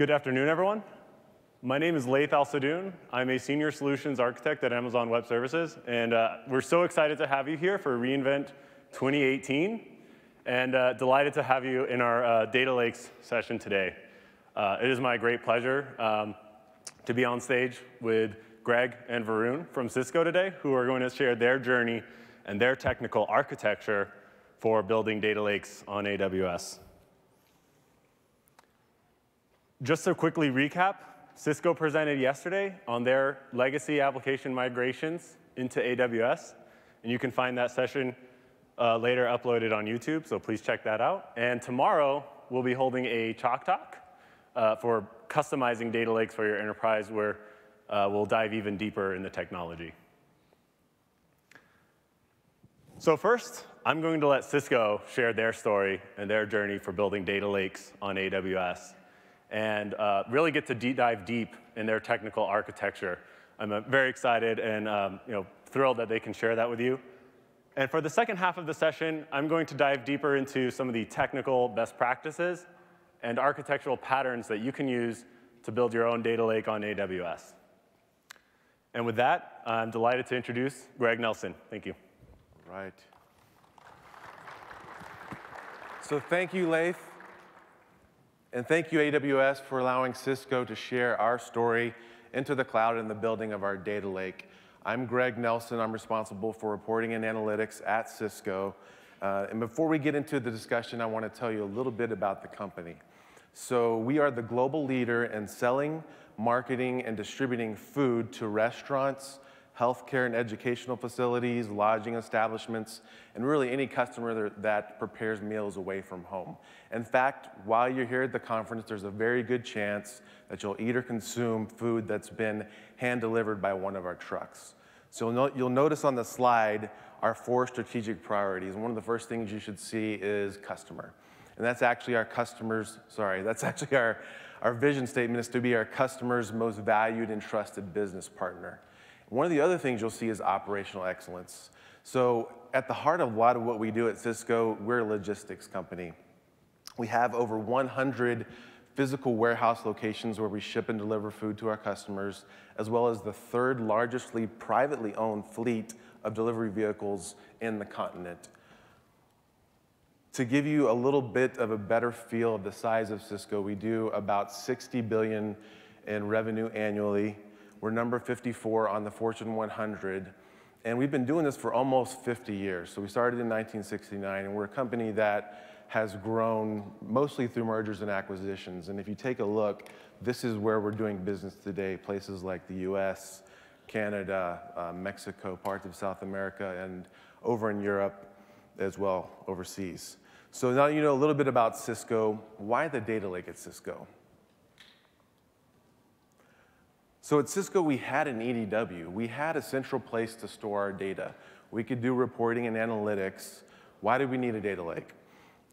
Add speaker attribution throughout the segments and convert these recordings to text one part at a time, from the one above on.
Speaker 1: Good afternoon, everyone. My name is Laith Al-Sadoun. I'm a senior solutions architect at Amazon Web Services, and uh, we're so excited to have you here for reInvent 2018, and uh, delighted to have you in our uh, data lakes session today. Uh, it is my great pleasure um, to be on stage with Greg and Varun from Sysco today, who are going to share their journey and their technical architecture for building data lakes on AWS. Just to quickly recap, Sysco presented yesterday on their legacy application migrations into AWS. And you can find that session uh, later uploaded on YouTube, so please check that out. And tomorrow, we'll be holding a Chalk Talk uh, for customizing data lakes for your enterprise, where uh, we'll dive even deeper in the technology. So first, I'm going to let Sysco share their story and their journey for building data lakes on AWS and uh, really get to deep dive deep in their technical architecture. I'm uh, very excited and um, you know, thrilled that they can share that with you. And for the second half of the session, I'm going to dive deeper into some of the technical best practices and architectural patterns that you can use to build your own data lake on AWS. And with that, I'm delighted to introduce Greg Nelson. Thank you.
Speaker 2: Right. So thank you, Laith. And thank you, AWS, for allowing Sysco to share our story into the cloud and the building of our data lake. I'm Greg Nelson. I'm responsible for reporting and analytics at Sysco. Uh, and before we get into the discussion, I want to tell you a little bit about the company. So we are the global leader in selling, marketing, and distributing food to restaurants, healthcare and educational facilities, lodging establishments, and really any customer that prepares meals away from home. In fact, while you're here at the conference, there's a very good chance that you'll eat or consume food that's been hand delivered by one of our trucks. So you'll notice on the slide our four strategic priorities. And one of the first things you should see is customer. And that's actually our customers, sorry, that's actually our, our vision statement is to be our customer's most valued and trusted business partner. One of the other things you'll see is operational excellence. So at the heart of a lot of what we do at Sysco, we're a logistics company. We have over 100 physical warehouse locations where we ship and deliver food to our customers, as well as the third largestly privately owned fleet of delivery vehicles in the continent. To give you a little bit of a better feel of the size of Sysco, we do about 60 billion in revenue annually. We're number 54 on the Fortune 100. And we've been doing this for almost 50 years. So we started in 1969, and we're a company that has grown mostly through mergers and acquisitions. And if you take a look, this is where we're doing business today, places like the US, Canada, uh, Mexico, parts of South America, and over in Europe as well, overseas. So now you know a little bit about Sysco. Why the data lake at Sysco? So at Sysco, we had an EDW. We had a central place to store our data. We could do reporting and analytics. Why did we need a data lake?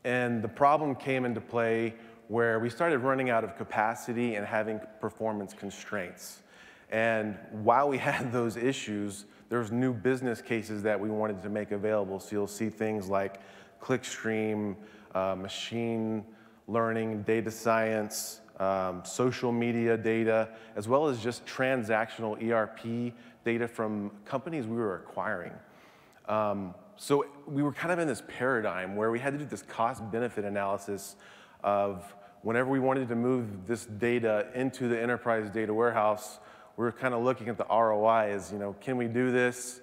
Speaker 2: And the problem came into play where we started running out of capacity and having performance constraints. And while we had those issues, there was new business cases that we wanted to make available. So you'll see things like clickstream, uh, machine learning, data science, um, social media data, as well as just transactional ERP data from companies we were acquiring. Um, so we were kind of in this paradigm where we had to do this cost benefit analysis of whenever we wanted to move this data into the enterprise data warehouse, we were kind of looking at the ROI as, you know, can we do this?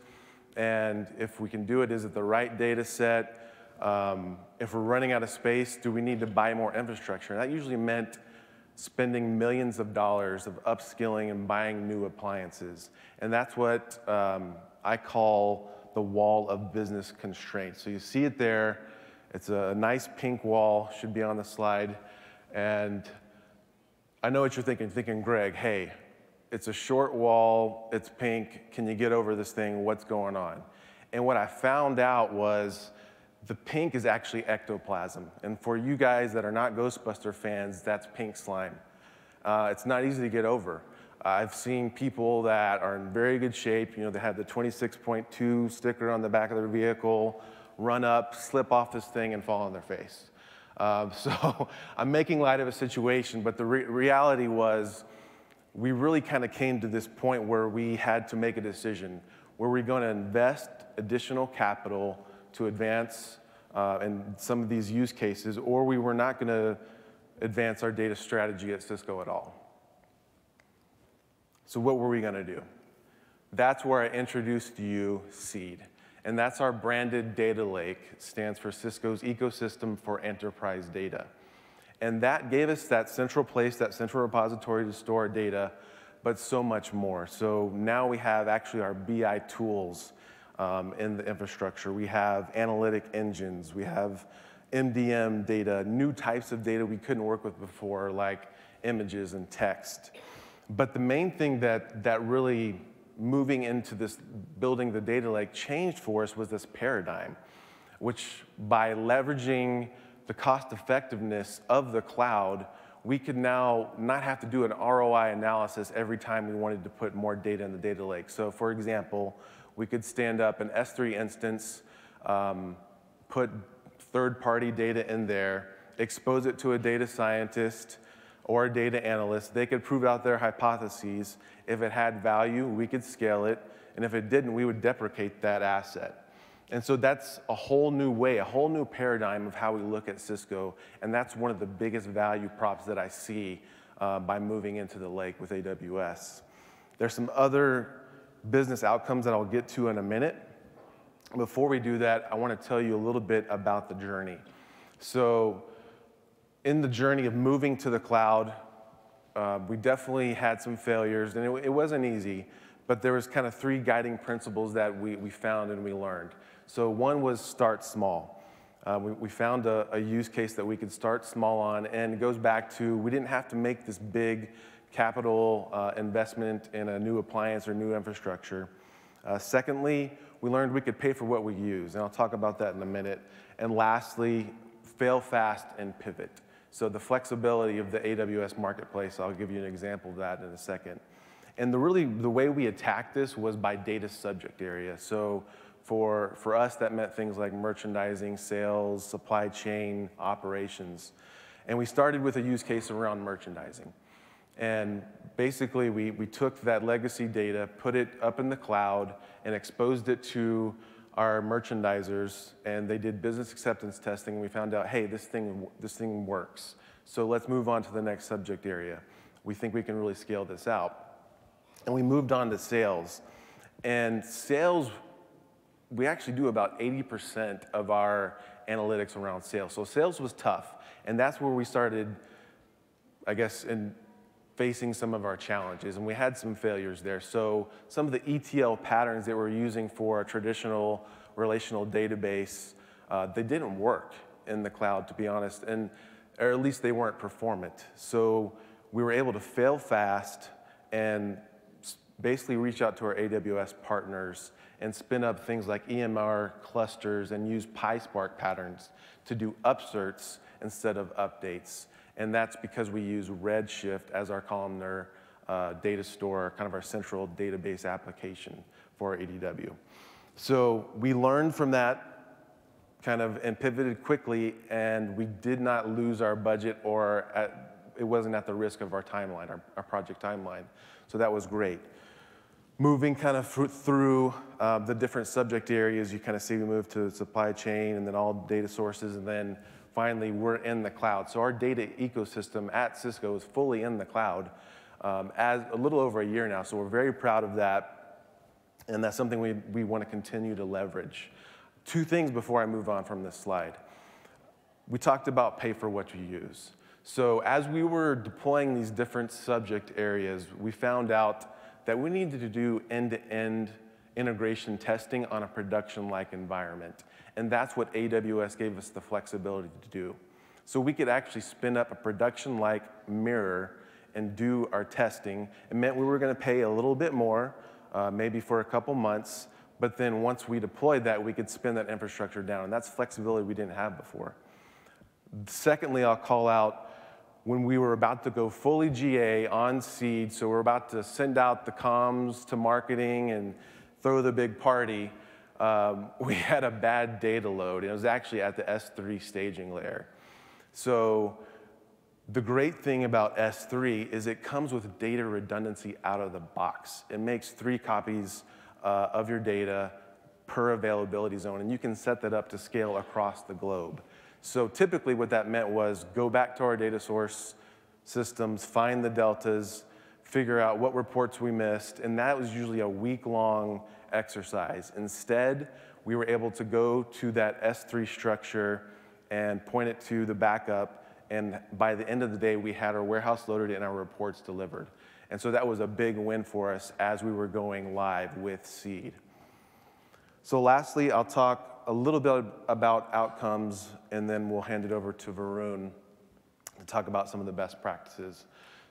Speaker 2: And if we can do it, is it the right data set? Um, if we're running out of space, do we need to buy more infrastructure? And that usually meant spending millions of dollars of upskilling and buying new appliances. And that's what um, I call the wall of business constraints. So you see it there. It's a nice pink wall, should be on the slide. And I know what you're thinking, thinking, Greg, hey, it's a short wall, it's pink, can you get over this thing, what's going on? And what I found out was the pink is actually ectoplasm. And for you guys that are not Ghostbuster fans, that's pink slime. Uh, it's not easy to get over. I've seen people that are in very good shape, you know, they have the 26.2 sticker on the back of their vehicle, run up, slip off this thing, and fall on their face. Um, so I'm making light of a situation, but the re reality was we really kind of came to this point where we had to make a decision. Were we going to invest additional capital to advance uh, in some of these use cases, or we were not going to advance our data strategy at Sysco at all? So, what were we going to do? That's where I introduced you Seed. And that's our branded data lake, stands for Sysco's Ecosystem for Enterprise Data. And that gave us that central place, that central repository to store data, but so much more. So now we have actually our BI tools um, in the infrastructure. We have analytic engines. We have MDM data, new types of data we couldn't work with before, like images and text. But the main thing that, that really moving into this building the data lake changed for us was this paradigm, which by leveraging the cost effectiveness of the cloud, we could now not have to do an ROI analysis every time we wanted to put more data in the data lake. So for example, we could stand up an S3 instance, um, put third-party data in there, expose it to a data scientist, or a data analyst, they could prove out their hypotheses. If it had value, we could scale it. And if it didn't, we would deprecate that asset. And so that's a whole new way, a whole new paradigm of how we look at Sysco. And that's one of the biggest value props that I see uh, by moving into the lake with AWS. There's some other business outcomes that I'll get to in a minute. Before we do that, I want to tell you a little bit about the journey. So in the journey of moving to the cloud, uh, we definitely had some failures, and it, it, wasn't easy, but there was kind of three guiding principles that we, we found and we learned. So one was start small. Uh, we, we, found a, a, use case that we could start small on, and it goes back to we didn't have to make this big capital uh, investment in a new appliance or new infrastructure. Uh, secondly, we learned we could pay for what we use, and I'll talk about that in a minute. And lastly, fail fast and pivot. So the flexibility of the AWS marketplace, I'll give you an example of that in a second. And the really, the way we attacked this was by data subject area. So for, for us, that meant things like merchandising, sales, supply chain, operations. And we started with a use case around merchandising. And basically, we, we took that legacy data, put it up in the cloud, and exposed it to our merchandisers and they did business acceptance testing. And we found out, hey, this thing, this thing works. So let's move on to the next subject area. We think we can really scale this out. And we moved on to sales. And sales, we actually do about 80% of our analytics around sales. So sales was tough. And that's where we started, I guess, in facing some of our challenges, and we had some failures there. So some of the ETL patterns that we're using for a traditional relational database, uh, they didn't work in the cloud, to be honest, and or at least they weren't performant. So we were able to fail fast and basically reach out to our AWS partners and spin up things like EMR clusters and use PySpark patterns to do upserts instead of updates and that's because we use Redshift as our columnar uh, data store, kind of our central database application for ADW. So we learned from that kind of and pivoted quickly, and we did not lose our budget or at, it wasn't at the risk of our timeline, our, our project timeline. So that was great. Moving kind of through uh, the different subject areas, you kind of see we moved to supply chain and then all data sources and then finally we're in the cloud. So our data ecosystem at Sysco is fully in the cloud um, as a little over a year now. So we're very proud of that. And that's something we, we want to continue to leverage. Two things before I move on from this slide. We talked about pay for what you use. So as we were deploying these different subject areas, we found out that we needed to do end-to-end -end integration testing on a production-like environment. And that's what AWS gave us the flexibility to do. So we could actually spin up a production-like mirror and do our testing. It meant we were gonna pay a little bit more, uh, maybe for a couple months, but then once we deployed that, we could spin that infrastructure down. And that's flexibility we didn't have before. Secondly, I'll call out when we were about to go fully GA on seed, so we're about to send out the comms to marketing and throw the big party, um, we had a bad data load. And it was actually at the S3 staging layer. So the great thing about S3 is it comes with data redundancy out of the box. It makes three copies uh, of your data per availability zone, and you can set that up to scale across the globe. So typically what that meant was go back to our data source systems, find the deltas, figure out what reports we missed, and that was usually a week-long exercise. Instead, we were able to go to that S3 structure and point it to the backup, and by the end of the day, we had our warehouse loaded and our reports delivered. And so that was a big win for us as we were going live with Seed. So lastly, I'll talk a little bit about outcomes, and then we'll hand it over to Varun to talk about some of the best practices.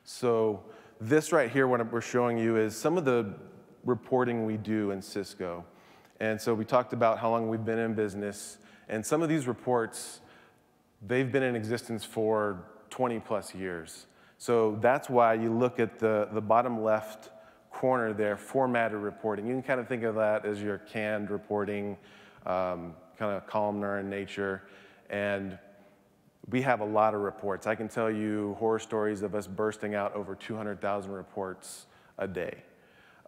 Speaker 2: So this right here, what we're showing you is some of the reporting we do in Sysco. And so we talked about how long we've been in business, and some of these reports, they've been in existence for 20 plus years. So that's why you look at the, the bottom left corner there, formatted reporting. You can kind of think of that as your canned reporting, um, kind of columnar in nature. And we have a lot of reports. I can tell you horror stories of us bursting out over 200,000 reports a day.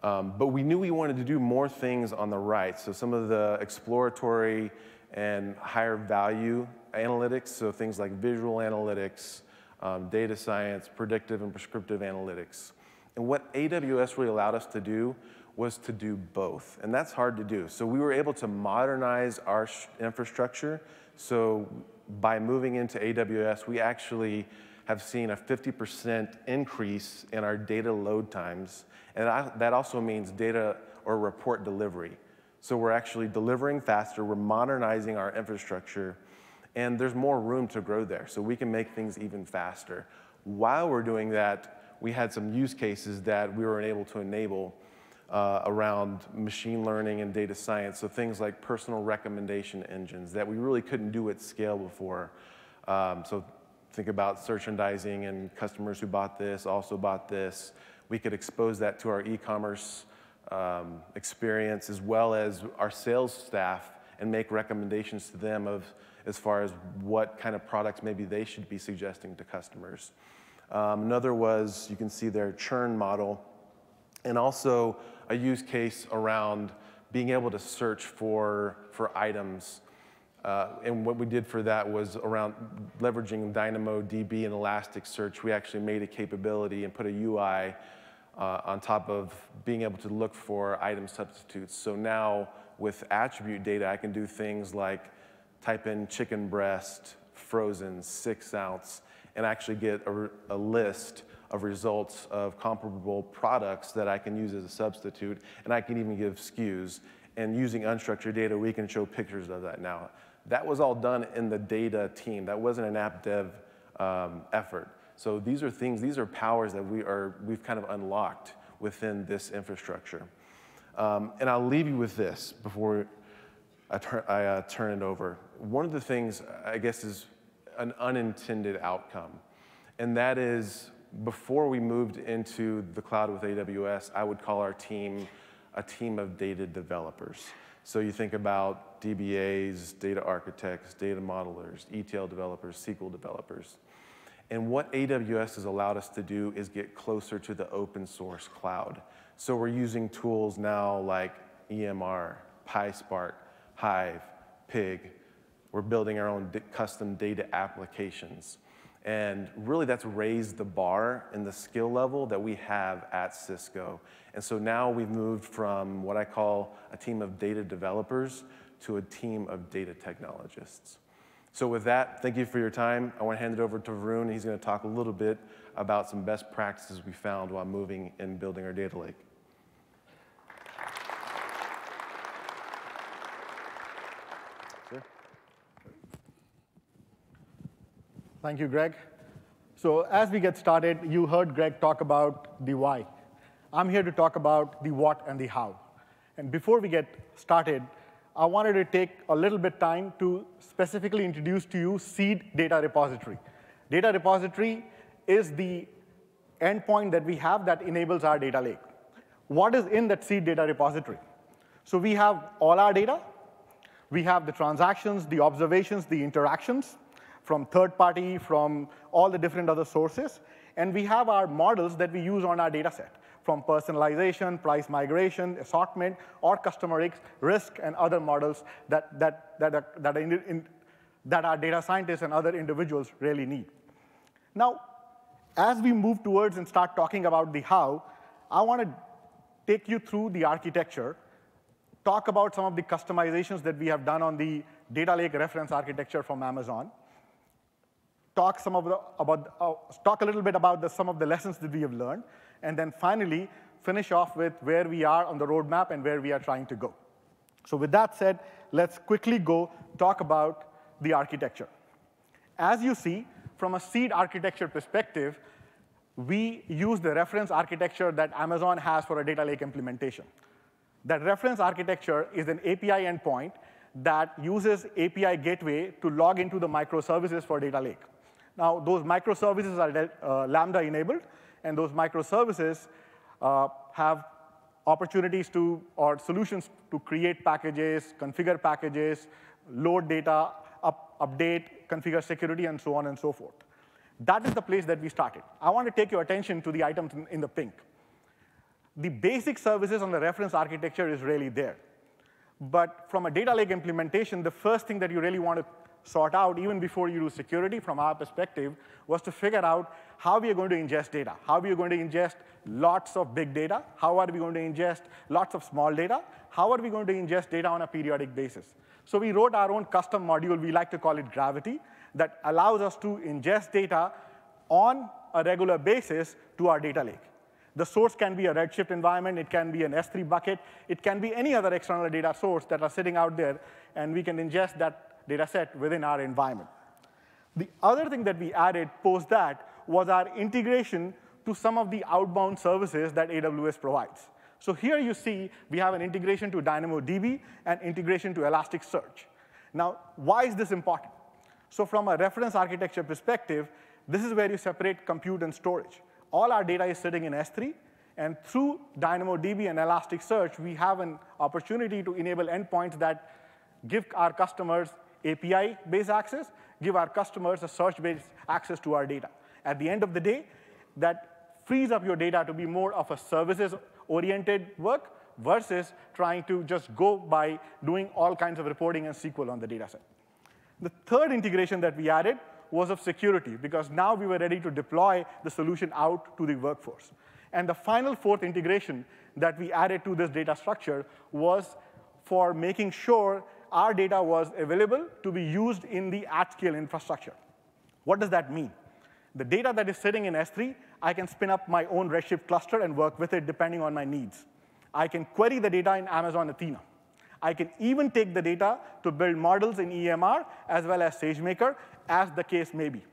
Speaker 2: Um, but we knew we wanted to do more things on the right. So some of the exploratory and higher value analytics, so things like visual analytics, um, data science, predictive and prescriptive analytics. And what AWS really allowed us to do was to do both. And that's hard to do. So we were able to modernize our infrastructure. So by moving into AWS, we actually have seen a 50% increase in our data load times. And that also means data or report delivery. So we're actually delivering faster, we're modernizing our infrastructure, and there's more room to grow there. So we can make things even faster. While we're doing that, we had some use cases that we were able to enable uh, around machine learning and data science. So things like personal recommendation engines that we really couldn't do at scale before. Um, so think about merchandising and customers who bought this also bought this. We could expose that to our e-commerce um, experience as well as our sales staff and make recommendations to them of as far as what kind of products maybe they should be suggesting to customers. Um, another was, you can see their churn model, and also a use case around being able to search for, for items. Uh, and what we did for that was around leveraging DynamoDB and Elasticsearch. We actually made a capability and put a UI uh, on top of being able to look for item substitutes. So now with attribute data, I can do things like type in chicken breast, frozen, six ounce, and actually get a, a list of results of comparable products that I can use as a substitute, and I can even give SKUs. And using unstructured data, we can show pictures of that now. That was all done in the data team. That wasn't an app dev um, effort. So these are things, these are powers that we are, we've kind of unlocked within this infrastructure. Um, and I'll leave you with this before I, tur I uh, turn it over. One of the things, I guess, is an unintended outcome. And that is before we moved into the cloud with AWS, I would call our team a team of data developers. So you think about DBAs, data architects, data modelers, ETL developers, SQL developers. And what AWS has allowed us to do is get closer to the open source cloud. So we're using tools now like EMR, PySpark, Hive, Pig, we're building our own custom data applications. And really that's raised the bar and the skill level that we have at Sysco. And so now we've moved from what I call a team of data developers to a team of data technologists. So with that, thank you for your time. I want to hand it over to Varun. He's going to talk a little bit about some best practices we found while moving and building our data lake.
Speaker 3: Thank you, Greg. So as we get started, you heard Greg talk about the why. I'm here to talk about the what and the how. And before we get started, I wanted to take a little bit time to specifically introduce to you Seed Data Repository. Data Repository is the endpoint that we have that enables our data lake. What is in that Seed Data Repository? So we have all our data. We have the transactions, the observations, the interactions. from third party, from all the different other sources. And we have our models that we use on our data set from personalization, price migration, assortment, or customer risk, and other models that, that, that, are, that, are in, in, that our data scientists and other individuals really need. Now, as we move towards and start talking about the how, I want to take you through the architecture, talk about some of the customizations that we have done on the data lake reference architecture from Amazon, talk some of the, about uh, talk a little bit about the, some of the lessons that we have learned, and then finally finish off with where we are on the roadmap and where we are trying to go. So with that said, let's quickly go talk about the architecture. As you see, from a seed architecture perspective, we use the reference architecture that Amazon has for a data lake implementation. That reference architecture is an API endpoint that uses API gateway to log into the microservices for data lake. Now, those microservices are uh, Lambda enabled, and those microservices uh, have opportunities to, or solutions to create packages, configure packages, load data, up, update, configure security, and so on and so forth. That is the place that we started. I want to take your attention to the items in, in the pink. The basic services on the reference architecture is really there. But from a data lake implementation, the first thing that you really want to sort out, even before you do security from our perspective, was to figure out how are we are going to ingest data. How are we are going to ingest lots of big data. How are we going to ingest lots of small data? How are we going to ingest data on a periodic basis? So we wrote our own custom module. We like to call it Gravity that allows us to ingest data on a regular basis to our data lake. The source can be a Redshift environment, it can be an S3 bucket, it can be any other external data source that are sitting out there, and we can ingest that data set within our environment. The other thing that we added post that was our integration to some of the outbound services that AWS provides. So here you see we have an integration to DynamoDB and integration to Elasticsearch. Now, why is this important? So from a reference architecture perspective, this is where you separate compute and storage. All our data is sitting in S3, and through DynamoDB and Elasticsearch, we have an opportunity to enable endpoints that give our customers API-based access, give our customers a search-based access to our data. At the end of the day, that frees up your data to be more of a services-oriented work versus trying to just go by doing all kinds of reporting and SQL on the data set. The third integration that we added was of security, because now we were ready to deploy the solution out to the workforce. And the final fourth integration that we added to this data structure was for making sure our data was available to be used in the at-scale infrastructure. What does that mean? The data that is sitting in S3, I can spin up my own Redshift cluster and work with it depending on my needs. I can query the data in Amazon Athena. I can even take the data to build models in EMR as well as SageMaker, as the case may be.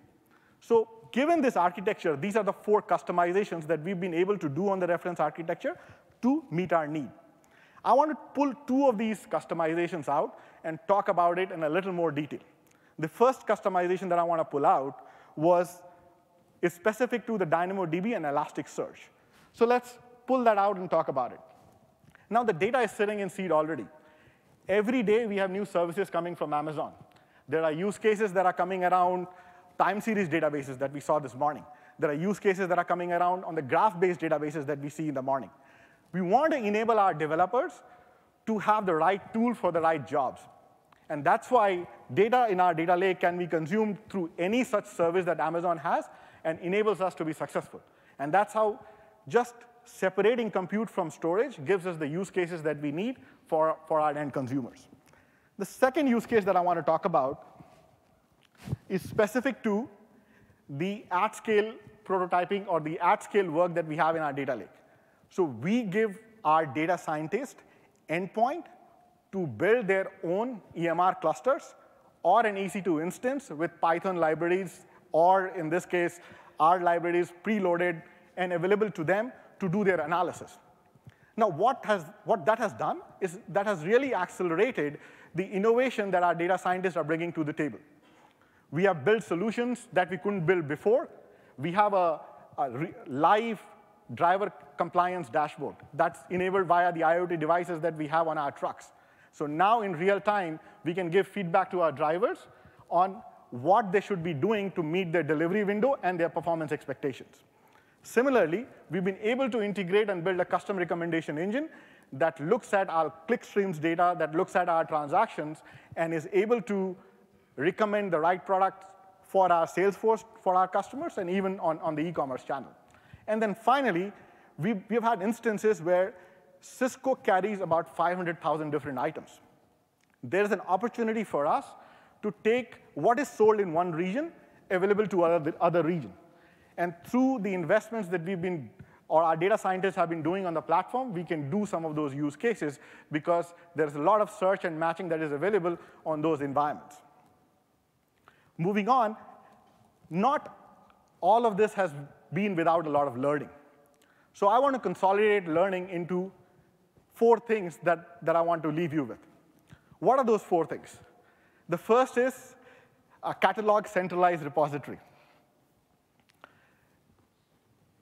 Speaker 3: So given this architecture, these are the four customizations that we've been able to do on the reference architecture to meet our need. I want to pull two of these customizations out and talk about it in a little more detail. The first customization that I want to pull out was is specific to the DynamoDB and Elasticsearch. So let's pull that out and talk about it. Now the data is sitting in seed already. Every day, we have new services coming from Amazon. There are use cases that are coming around time series databases that we saw this morning. There are use cases that are coming around on the graph-based databases that we see in the morning. We want to enable our developers to have the right tool for the right jobs. And that's why data in our data lake can be consumed through any such service that Amazon has and enables us to be successful. And that's how just separating compute from storage gives us the use cases that we need for, for our end consumers. The second use case that I want to talk about is specific to the at-scale prototyping or the at-scale work that we have in our data lake. So we give our data scientist endpoint to build their own EMR clusters or an EC2 instance with Python libraries, or in this case, R libraries preloaded and available to them to do their analysis. Now, what, has, what that has done is that has really accelerated the innovation that our data scientists are bringing to the table. We have built solutions that we couldn't build before. We have a, a live driver compliance dashboard that's enabled via the IoT devices that we have on our trucks. So now in real time, we can give feedback to our drivers on what they should be doing to meet their delivery window and their performance expectations. Similarly, we've been able to integrate and build a custom recommendation engine that looks at our click streams data, that looks at our transactions, and is able to recommend the right products for our sales force, for our customers, and even on, on the e-commerce channel. And then finally, we, we've had instances where Sysco carries about 500,000 different items. There's an opportunity for us to take what is sold in one region available to other, other region. And through the investments that we've been, or our data scientists have been doing on the platform, we can do some of those use cases because there's a lot of search and matching that is available on those environments. Moving on, not all of this has been without a lot of learning. So I want to consolidate learning into four things that, that I want to leave you with. What are those four things? The first is a catalog centralized repository.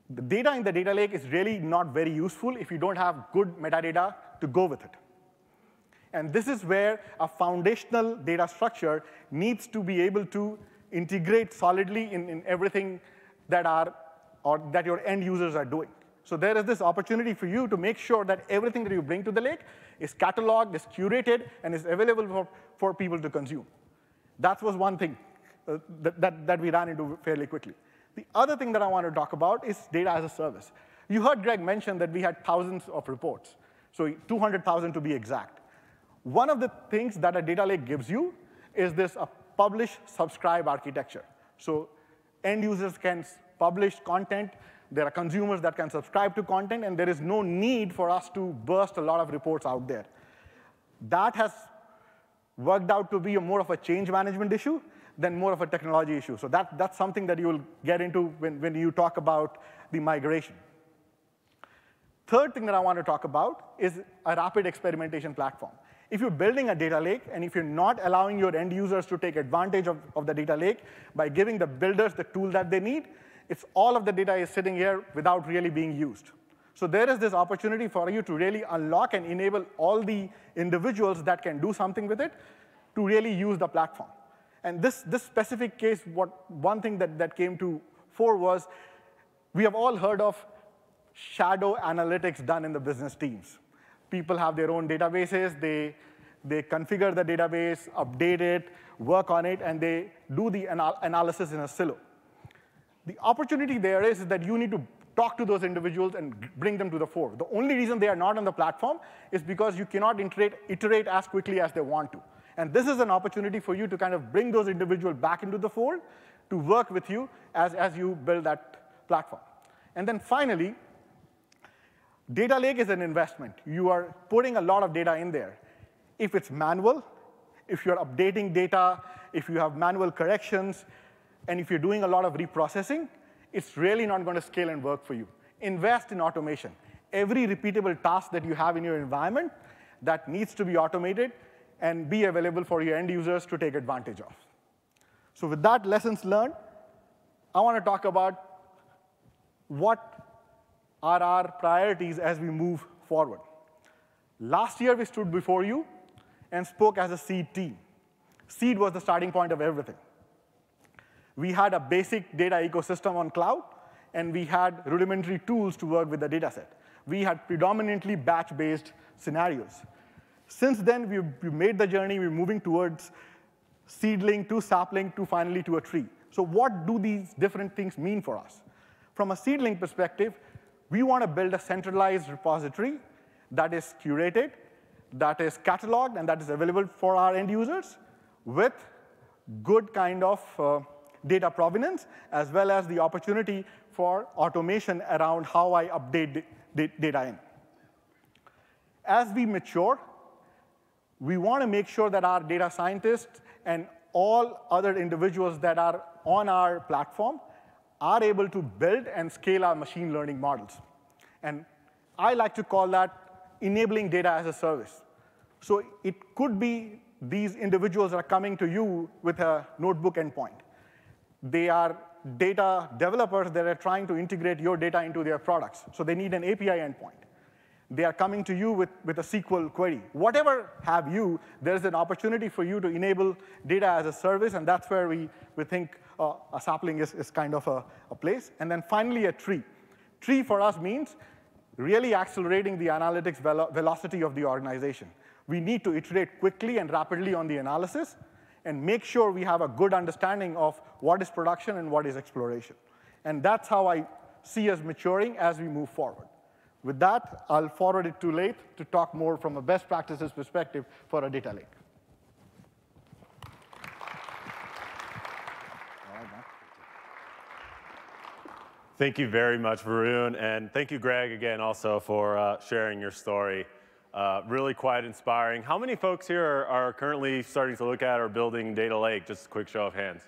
Speaker 3: The data in the data lake is really not very useful if you don't have good metadata to go with it. And this is where a foundational data structure needs to be able to integrate solidly in, in everything that, are, or that your end users are doing. So there is this opportunity for you to make sure that everything that you bring to the lake is cataloged, is curated, and is available for, for people to consume. That was one thing uh, that, that, that we ran into fairly quickly. The other thing that I want to talk about is data as a service. You heard Greg mention that we had thousands of reports, so 200,000 to be exact. One of the things that a data lake gives you is this a publish subscribe architecture. So end users can publish content, there are consumers that can subscribe to content, and there is no need for us to burst a lot of reports out there. That has worked out to be more of a change management issue than more of a technology issue. So that, that's something that you'll get into when, when you talk about the migration. Third thing that I want to talk about is a rapid experimentation platform. If you're building a data lake, and if you're not allowing your end users to take advantage of, of the data lake by giving the builders the tool that they need, it's all of the data is sitting here without really being used. So there is this opportunity for you to really unlock and enable all the individuals that can do something with it to really use the platform. And this, this specific case, what, one thing that, that came to fore was we have all heard of shadow analytics done in the business teams. People have their own databases, they, they configure the database, update it, work on it, and they do the anal analysis in a silo. The opportunity there is, is that you need to talk to those individuals and bring them to the fore. The only reason they are not on the platform is because you cannot iterate, iterate as quickly as they want to. And this is an opportunity for you to kind of bring those individuals back into the fold to work with you as, as you build that platform. And then finally, data lake is an investment. You are putting a lot of data in there. If it's manual, if you're updating data, if you have manual corrections, and if you're doing a lot of reprocessing, it's really not going to scale and work for you. Invest in automation. Every repeatable task that you have in your environment that needs to be automated, and be available for your end users to take advantage of. So with that lessons learned, I want to talk about what are our priorities as we move forward. Last year, we stood before you and spoke as a seed team. Seed was the starting point of everything. We had a basic data ecosystem on cloud, and we had rudimentary tools to work with the data set. We had predominantly batch-based scenarios. Since then, we've, made the journey. We're moving towards seedling to sapling to finally to a tree. So what do these different things mean for us? From a seedling perspective, we want to build a centralized repository that is curated, that is cataloged, and that is available for our end users with good kind of uh, data provenance, as well as the opportunity for automation around how I update data in. As we mature, we want to make sure that our data scientists and all other individuals that are on our platform are able to build and scale our machine learning models. And I like to call that enabling data as a service. So it could be these individuals are coming to you with a notebook endpoint. They are data developers that are trying to integrate your data into their products. So they need an API endpoint. they are coming to you with, with a SQL query. Whatever have you, there's an opportunity for you to enable data as a service, and that's where we, we think uh, a sapling is, is kind of a, a place. And then finally, a tree. Tree for us means really accelerating the analytics velo velocity of the organization. We need to iterate quickly and rapidly on the analysis and make sure we have a good understanding of what is production and what is exploration. And that's how I see us maturing as we move forward. With that, I'll forward it to Laith to talk more from a best practices perspective for a data lake.
Speaker 1: Thank you very much, Varun, and thank you, Greg, again also for uh, sharing your story. Uh, really quite inspiring. How many folks here are, are, currently starting to look at or building Data Lake? Just a quick show of hands.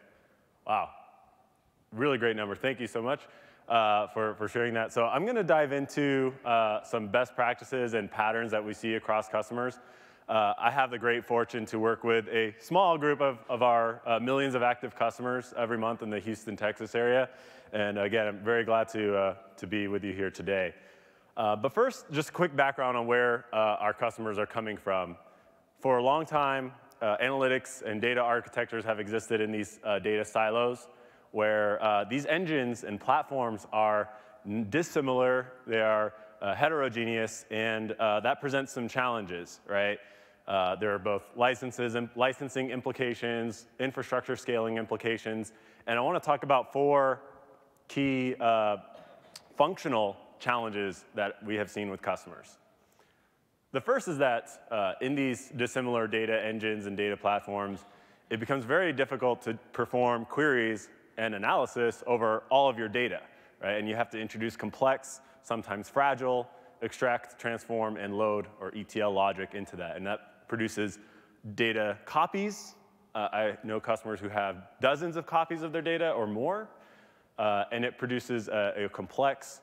Speaker 1: Wow, really great number. Thank you so much uh, for, for sharing that. So I'm going to dive into uh, some best practices and patterns that we see across customers. Uh, I have the great fortune to work with a small group of, of our uh, millions of active customers every month in the Houston, Texas area. And again, I'm very glad to, uh, to be with you here today. Uh, but first, just a quick background on where our customers are coming from. For a long time, analytics and data architectures have existed in these data silos where uh, these engines and platforms are dissimilar, they are uh, heterogeneous, and uh, that presents some challenges, right? Uh, there are both licenses and licensing implications, infrastructure scaling implications, and I want to talk about four key uh, functional challenges that we have seen with customers. The first is that uh, in these dissimilar data engines and data platforms, it becomes very difficult to perform queries and analysis over all of your data, right? And you have to introduce complex, sometimes fragile, extract, transform, and load or ETL logic into that. And that produces data copies. Uh, I know customers who have dozens of copies of their data or more. Uh, and it produces a, a complex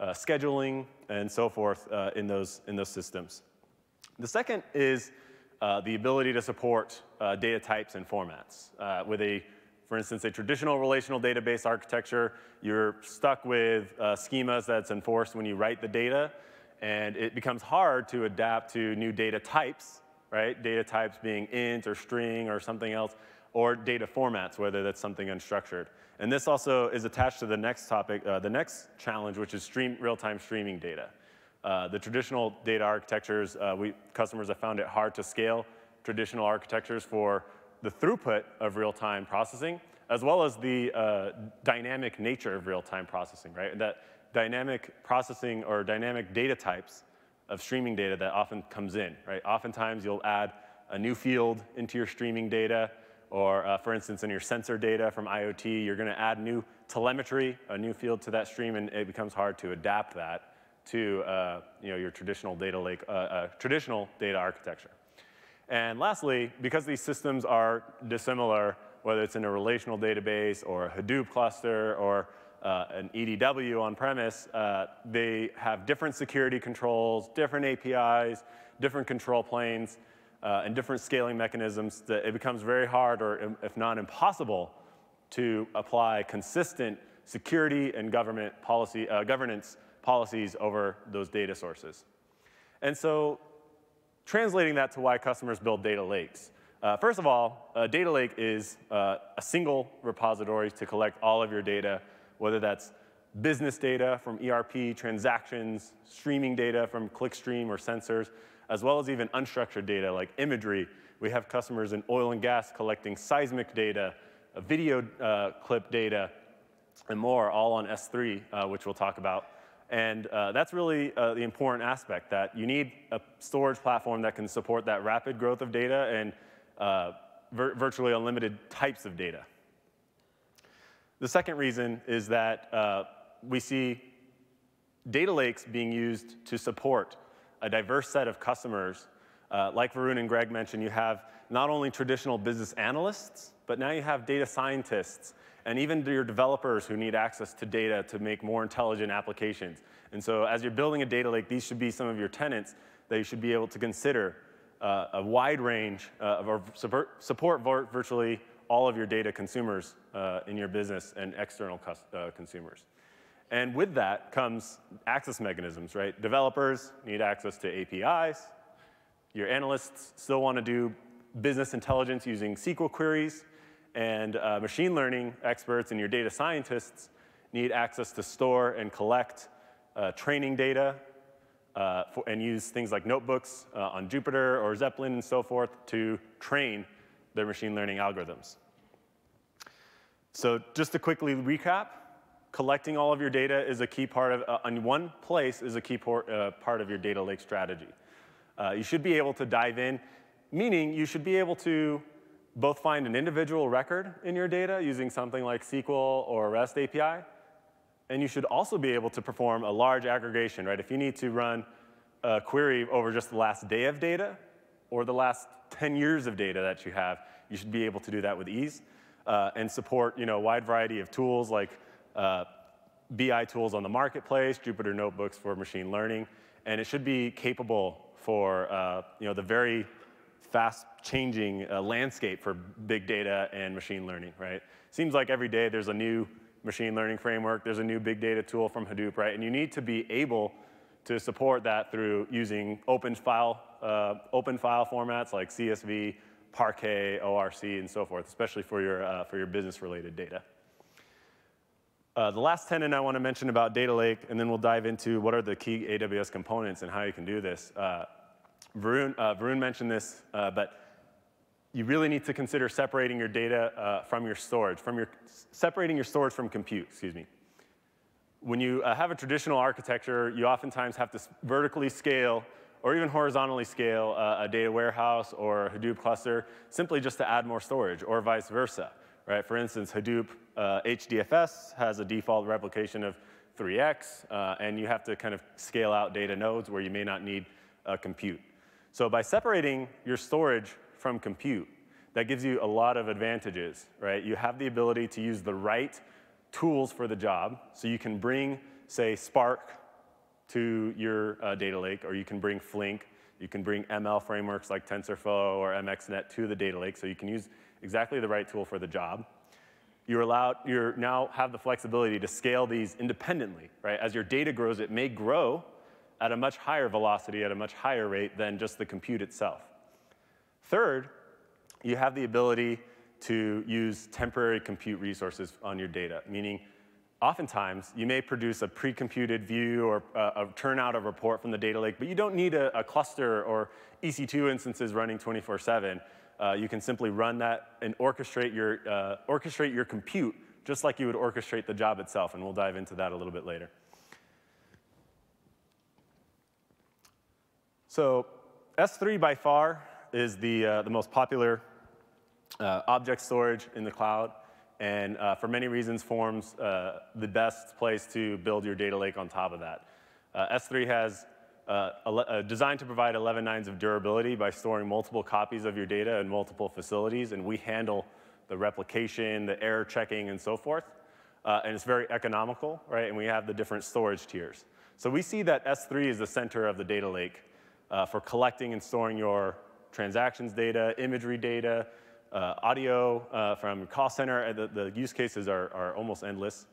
Speaker 1: uh, scheduling and so forth uh, in, those, in those systems. The second is uh, the ability to support uh, data types and formats. with a for instance, a traditional relational database architecture, you're stuck with uh, schemas that's enforced when you write the data, and it becomes hard to adapt to new data types, right? Data types being int or string or something else, or data formats, whether that's something unstructured. And this also is attached to the next topic, uh, the next challenge, which is stream, real-time streaming data. Uh, the traditional data architectures, uh, we, customers have found it hard to scale traditional architectures for the throughput of real-time processing, as well as the uh, dynamic nature of real-time processing, right? That dynamic processing or dynamic data types of streaming data that often comes in, right? Oftentimes you'll add a new field into your streaming data, or uh, for instance, in your sensor data from IoT, you're gonna add new telemetry, a new field to that stream, and it becomes hard to adapt that to uh, you know, your traditional data lake, uh, uh traditional data architecture. And lastly, because these systems are dissimilar, whether it's in a relational database or a Hadoop cluster or uh, an EDW on premise, uh, they have different security controls, different APIs, different control planes, uh, and different scaling mechanisms that it becomes very hard or if not impossible to apply consistent security and government policy, uh, governance policies over those data sources. And so translating that to why customers build data lakes. Uh, first of all, a data lake is uh, a single repository to collect all of your data, whether that's business data from ERP, transactions, streaming data from clickstream or sensors, as well as even unstructured data like imagery. We have customers in oil and gas collecting seismic data, video uh, clip data, and more, all on S3, uh, which we'll talk about. And uh, that's really uh, the important aspect, that you need a storage platform that can support that rapid growth of data and uh, vir virtually unlimited types of data. The second reason is that uh, we see data lakes being used to support a diverse set of customers. Uh, like Varun and Greg mentioned, you have not only traditional business analysts, but now you have data scientists and even your developers who need access to data to make more intelligent applications. And so as you're building a data lake, these should be some of your tenants that you should be able to consider uh, a wide range uh, of support, support virtually all of your data consumers uh, in your business and external uh, consumers. And with that comes access mechanisms, right? Developers need access to APIs. Your analysts still want to do business intelligence using SQL queries. And uh, machine learning experts and your data scientists need access to store and collect uh, training data uh, for, and use things like notebooks uh, on Jupyter or Zeppelin and so forth to train their machine learning algorithms. So just to quickly recap, collecting all of your data is a key part of, uh, in one place is a key por, uh, part of your data lake strategy. Uh, you should be able to dive in, meaning you should be able to both find an individual record in your data using something like SQL or REST API, and you should also be able to perform a large aggregation, right? If you need to run a query over just the last day of data or the last 10 years of data that you have, you should be able to do that with ease uh, and support you know, a wide variety of tools like uh, BI tools on the marketplace, Jupyter Notebooks for machine learning, and it should be capable for uh, you know, the very fast changing uh, landscape for big data and machine learning, right? Seems like every day there's a new machine learning framework, there's a new big data tool from Hadoop, right? And you need to be able to support that through using open file, uh, open file formats like CSV, Parquet, ORC, and so forth, especially for your, uh, for your business-related data. Uh, the last tenet I want to mention about Data Lake, and then we'll dive into what are the key AWS components and how you can do this. Uh, Varun, uh, Varun mentioned this, uh, but you really need to consider separating your data uh, from your storage, from your, separating your storage from compute, excuse me. When you uh, have a traditional architecture, you oftentimes have to vertically scale or even horizontally scale uh, a data warehouse or Hadoop cluster simply just to add more storage or vice versa, right? For instance, Hadoop HDFS uh, has a default replication of 3x, uh, and you have to kind of scale out data nodes where you may not need compute. So by separating your storage from compute. That gives you a lot of advantages, right? You have the ability to use the right tools for the job. So you can bring, say, Spark to your uh, data lake, or you can bring Flink. You can bring ML frameworks like TensorFlow or MXNet to the data lake, so you can use exactly the right tool for the job. You're allowed, you now have the flexibility to scale these independently, right? As your data grows, it may grow at a much higher velocity, at a much higher rate than just the compute itself. Third, you have the ability to use temporary compute resources on your data, meaning oftentimes you may produce a pre-computed view or uh, a, turn out a report from the data lake, but you don't need a, a cluster or EC2 instances running 24-7. Uh, you can simply run that and orchestrate your, uh, orchestrate your compute just like you would orchestrate the job itself, and we'll dive into that a little bit later. So S3 by far is the, uh, the most popular uh, object storage in the cloud, and uh, for many reasons forms uh, the best place to build your data lake on top of that. Uh, S3 has uh, designed to provide 11 nines of durability by storing multiple copies of your data in multiple facilities, and we handle the replication, the error checking, and so forth. and it's very economical, right? And we have the different storage tiers. So we see that S3 is the center of the data lake for collecting and storing your transactions data, imagery data, uh, audio uh, from call center. Uh, the, the use cases are, are almost endless.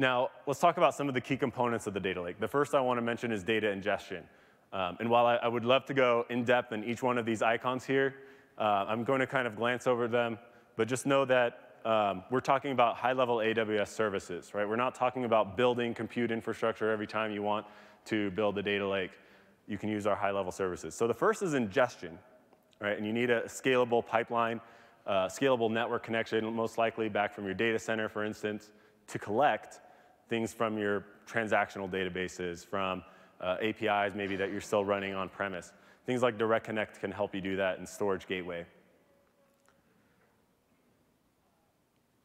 Speaker 1: Now, let's talk about some of the key components of the data lake. The first I want to mention is data ingestion. Um, and while I, I, would love to go in depth in each one of these icons here, uh, I'm going to kind of glance over them, but just know that um, we're talking about high-level AWS services, right? We're not talking about building compute infrastructure every time you want to build a data lake you can use our high-level services. So the first is ingestion, right? And you need a scalable pipeline, uh, scalable network connection, most likely back from your data center, for instance, to collect things from your transactional databases, from uh, APIs maybe that you're still running on premise. Things like Direct Connect can help you do that in Storage Gateway.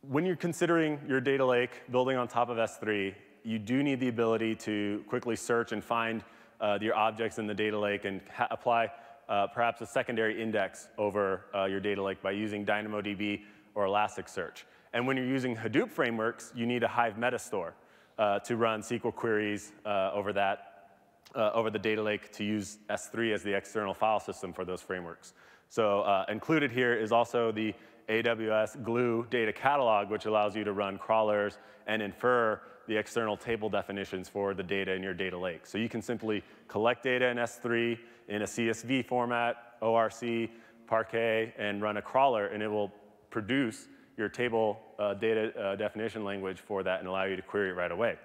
Speaker 1: When you're considering your data lake building on top of S3, you do need the ability to quickly search and find uh, your objects in the data lake and apply uh, perhaps a secondary index over uh, your data lake by using DynamoDB or Elasticsearch. And when you're using Hadoop frameworks, you need a Hive Metastore uh, to run SQL queries uh, over that, uh, over the data lake to use S3 as the external file system for those frameworks. So included here is also the AWS Glue data catalog, which allows you to run crawlers and infer the external table definitions for the data in your data lake. So you can simply collect data in S3 in a CSV format, ORC, Parquet, and run a crawler, and it will produce your table uh, data uh, definition language for that and allow you to query it right away.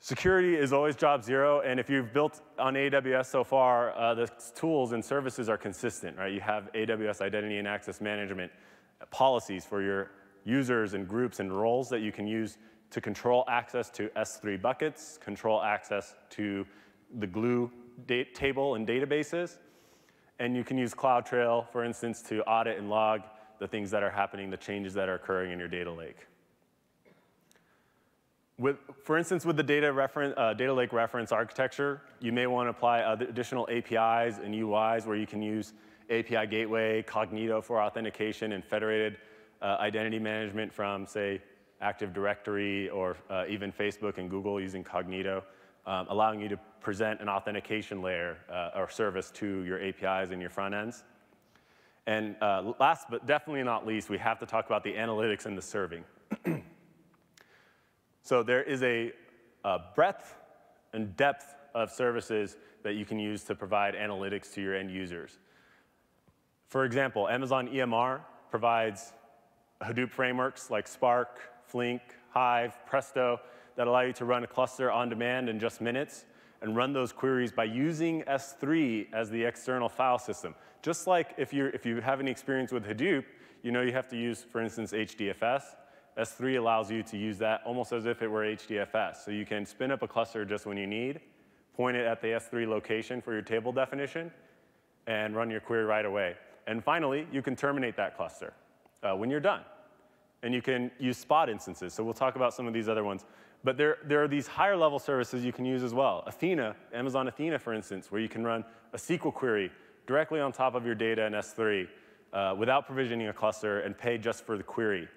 Speaker 1: Security is always job zero, and if you've built on AWS so far, uh, the tools and services are consistent, right? You have AWS Identity and Access Management policies for your users and groups and roles that you can use to control access to S3 buckets, control access to the Glue table and databases, and you can use CloudTrail, for instance, to audit and log the things that are happening, the changes that are occurring in your data lake. With, for instance, with the data, uh, data lake reference architecture, you may want to apply additional APIs and UIs where you can use API Gateway, Cognito for authentication, and federated uh, identity management from, say, Active Directory or uh, even Facebook and Google using Cognito, um, allowing you to present an authentication layer uh, or service to your APIs and your front ends. And uh, last but definitely not least, we have to talk about the analytics and the serving. So there is a, a breadth and depth of services that you can use to provide analytics to your end users. For example, Amazon EMR provides Hadoop frameworks like Spark, Flink, Hive, Presto that allow you to run a cluster on demand in just minutes and run those queries by using S3 as the external file system. Just like if, you if you have any experience with Hadoop, you know you have to use, for instance, HDFS. S3 allows you to use that almost as if it were HDFS. So you can spin up a cluster just when you need, point it at the S3 location for your table definition, and run your query right away. And finally, you can terminate that cluster uh, when you're done. And you can use spot instances. So we'll talk about some of these other ones. But there, there are these higher level services you can use as well. Athena, Amazon Athena, for instance, where you can run a SQL query directly on top of your data in S3 uh, without provisioning a cluster and pay just for the query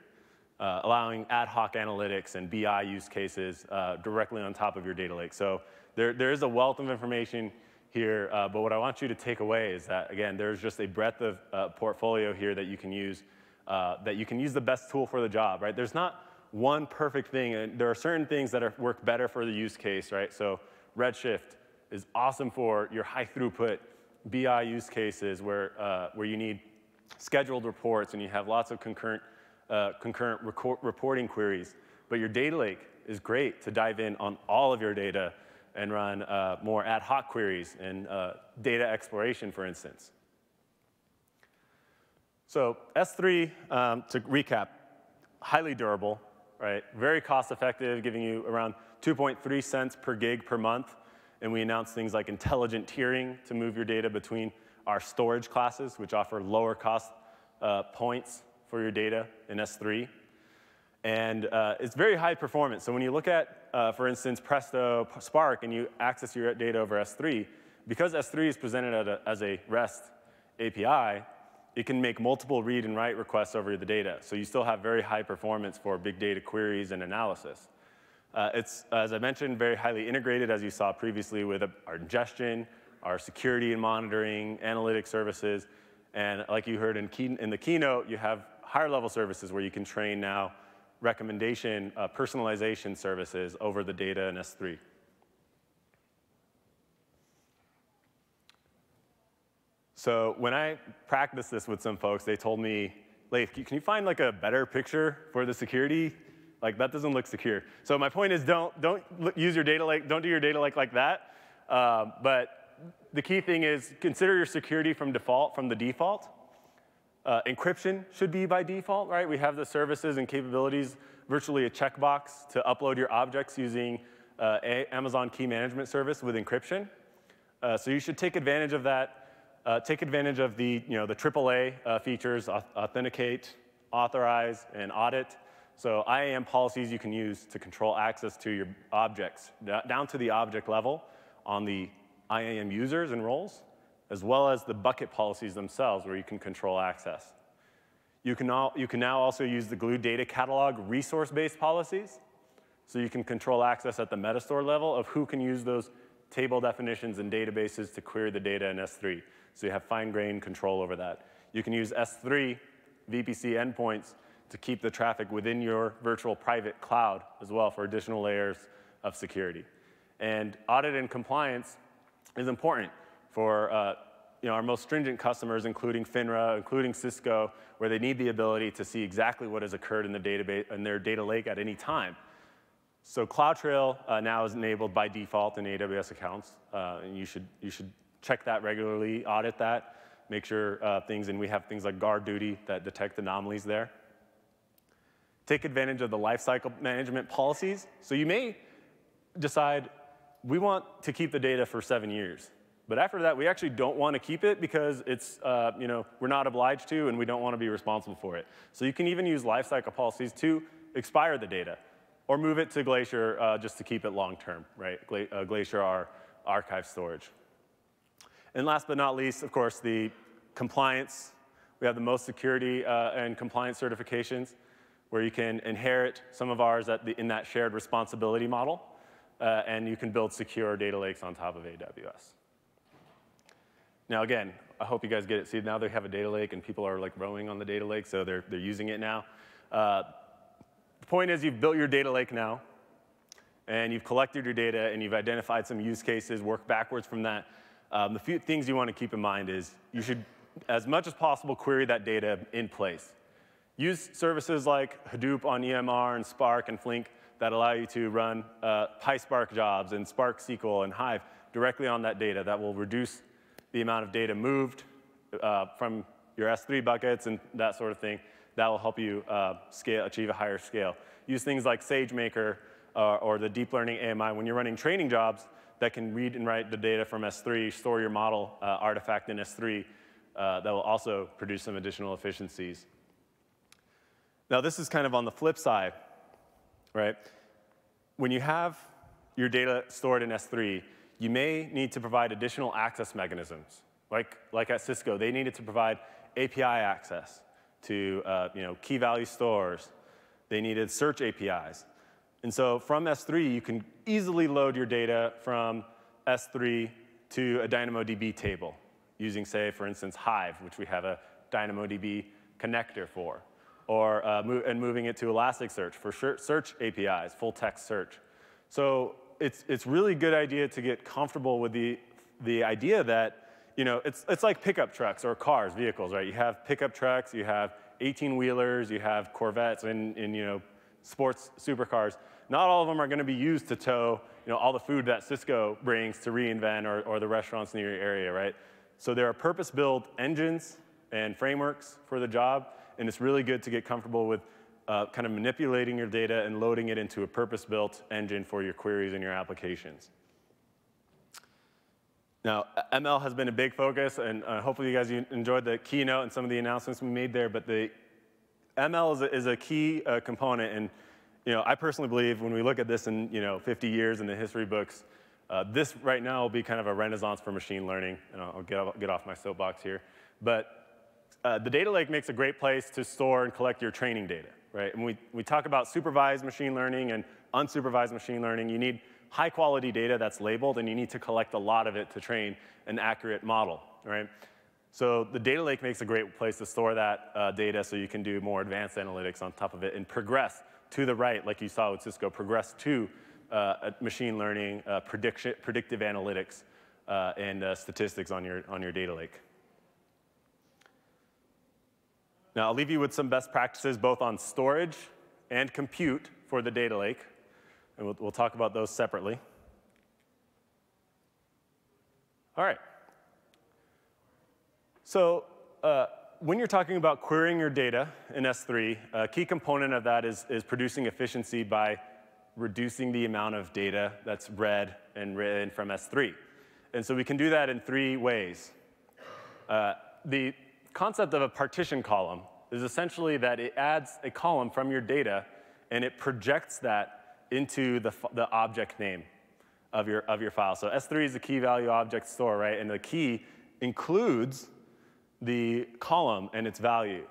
Speaker 1: uh, allowing ad hoc analytics and BI use cases uh, directly on top of your data lake. So there, there is a wealth of information here, uh, but what I want you to take away is that, again, there's just a breadth of uh, portfolio here that you can use, uh, that you can use the best tool for the job, right? There's not one perfect thing. And there are certain things that are, work better for the use case, right? So Redshift is awesome for your high throughput BI use cases where, uh, where you need scheduled reports and you have lots of concurrent uh, concurrent reporting queries. But your data lake is great to dive in on all of your data and run uh, more ad hoc queries and uh, data exploration, for instance. So S3, um, to recap, highly durable, right? Very cost effective, giving you around 2.3 cents per gig per month. And we announced things like intelligent tiering to move your data between our storage classes, which offer lower cost uh, points for your data in S3. And uh, it's very high performance. So when you look at, uh, for instance, Presto Spark, and you access your data over S3, because S3 is presented a, as a REST API, it can make multiple read and write requests over the data. So you still have very high performance for big data queries and analysis. Uh, it's, as I mentioned, very highly integrated, as you saw previously, with our ingestion, our security and monitoring, analytic services. And like you heard in, key, in the keynote, you have higher level services where you can train now recommendation, uh, personalization services over the data in S3. So when I practiced this with some folks, they told me, Leif, can you find like a better picture for the security? Like that doesn't look secure. So my point is don't, don't use your data lake, don't do your data lake like that. Uh, but the key thing is consider your security from default, from the default. Uh, encryption should be by default, right? We have the services and capabilities, virtually a checkbox to upload your objects using uh, Amazon Key Management Service with encryption. Uh, so you should take advantage of that. Uh, take advantage of the, you know, the AAA uh, features, authenticate, authorize, and audit. So IAM policies you can use to control access to your objects, down to the object level on the IAM users and roles as well as the bucket policies themselves where you can control access. You can, all, you can now also use the Glue data catalog resource-based policies, so you can control access at the metastore level of who can use those table definitions and databases to query the data in S3. So you have fine-grained control over that. You can use S3 VPC endpoints to keep the traffic within your virtual private cloud as well for additional layers of security. And audit and compliance is important for uh, you know, our most stringent customers, including FINRA, including Sysco, where they need the ability to see exactly what has occurred in, the database, in their data lake at any time. So CloudTrail uh, now is enabled by default in AWS accounts, uh, and you should, you should check that regularly, audit that, make sure uh, things, and we have things like GuardDuty that detect anomalies there. Take advantage of the lifecycle management policies. So you may decide, we want to keep the data for seven years. But after that, we actually don't want to keep it because it's, uh, you know, we're not obliged to and we don't want to be responsible for it. So you can even use lifecycle policies to expire the data or move it to Glacier uh, just to keep it long term, right? Gla uh, Glacier, our archive storage. And last but not least, of course, the compliance. We have the most security uh, and compliance certifications where you can inherit some of ours the, in that shared responsibility model, uh, and you can build secure data lakes on top of AWS. Now again, I hope you guys get it. See, now they have a data lake and people are like rowing on the data lake, so they're, they're using it now. Uh, the point is you've built your data lake now, and you've collected your data, and you've identified some use cases, work backwards from that. Um, the few things you want to keep in mind is you should, as much as possible, query that data in place. Use services like Hadoop on EMR and Spark and Flink that allow you to run uh, PySpark jobs and Spark SQL and Hive directly on that data. That will reduce the amount of data moved uh, from your S3 buckets and that sort of thing. That will help you uh, scale, achieve a higher scale. Use things like SageMaker uh, or the deep learning AMI when you're running training jobs that can read and write the data from S3, store your model uh, artifact in S3. Uh, that will also produce some additional efficiencies. Now, this is kind of on the flip side, right? When you have your data stored in S3, you may need to provide additional access mechanisms. Like, like at Sysco, they needed to provide API access to uh, you know, key value stores. They needed search APIs. And so from S3, you can easily load your data from S3 to a DynamoDB table using, say, for instance, Hive, which we have a DynamoDB connector for, or, uh, mo and moving it to Elasticsearch for search APIs, full text search. So it's, it's really good idea to get comfortable with the, the idea that, you know, it's, it's like pickup trucks or cars, vehicles, right? You have pickup trucks, you have 18-wheelers, you have Corvettes and, and, you know, sports supercars. Not all of them are going to be used to tow, you know, all the food that Sysco brings to reInvent or, or the restaurants near your area, right? So there are purpose-built engines and frameworks for the job, and it's really good to get comfortable with uh, kind of manipulating your data and loading it into a purpose-built engine for your queries and your applications. Now, ML has been a big focus, and uh, hopefully you guys enjoyed the keynote and some of the announcements we made there, but the ML is a, is a key uh, component, and you know, I personally believe when we look at this in you know, 50 years in the history books, uh, this right now will be kind of a renaissance for machine learning, and I'll get, get off my soapbox here. But uh, the data lake makes a great place to store and collect your training data right? And we, we talk about supervised machine learning and unsupervised machine learning. You need high quality data that's labeled, and you need to collect a lot of it to train an accurate model, right? So the data lake makes a great place to store that uh, data so you can do more advanced analytics on top of it and progress to the right, like you saw with Sysco, progress to uh, machine learning, uh, prediction, predictive analytics, uh, and uh, statistics on your, on your data lake. Now, I'll leave you with some best practices both on storage and compute for the data lake, and we'll, we'll talk about those separately. All right. So uh, when you're talking about querying your data in S3, a key component of that is, is producing efficiency by reducing the amount of data that's read and written from S3. And so we can do that in three ways. Uh, the concept of a partition column is essentially that it adds a column from your data and it projects that into the, the object name of your, of your file. So S3 is the key value object store, right? And the key includes the column and its value.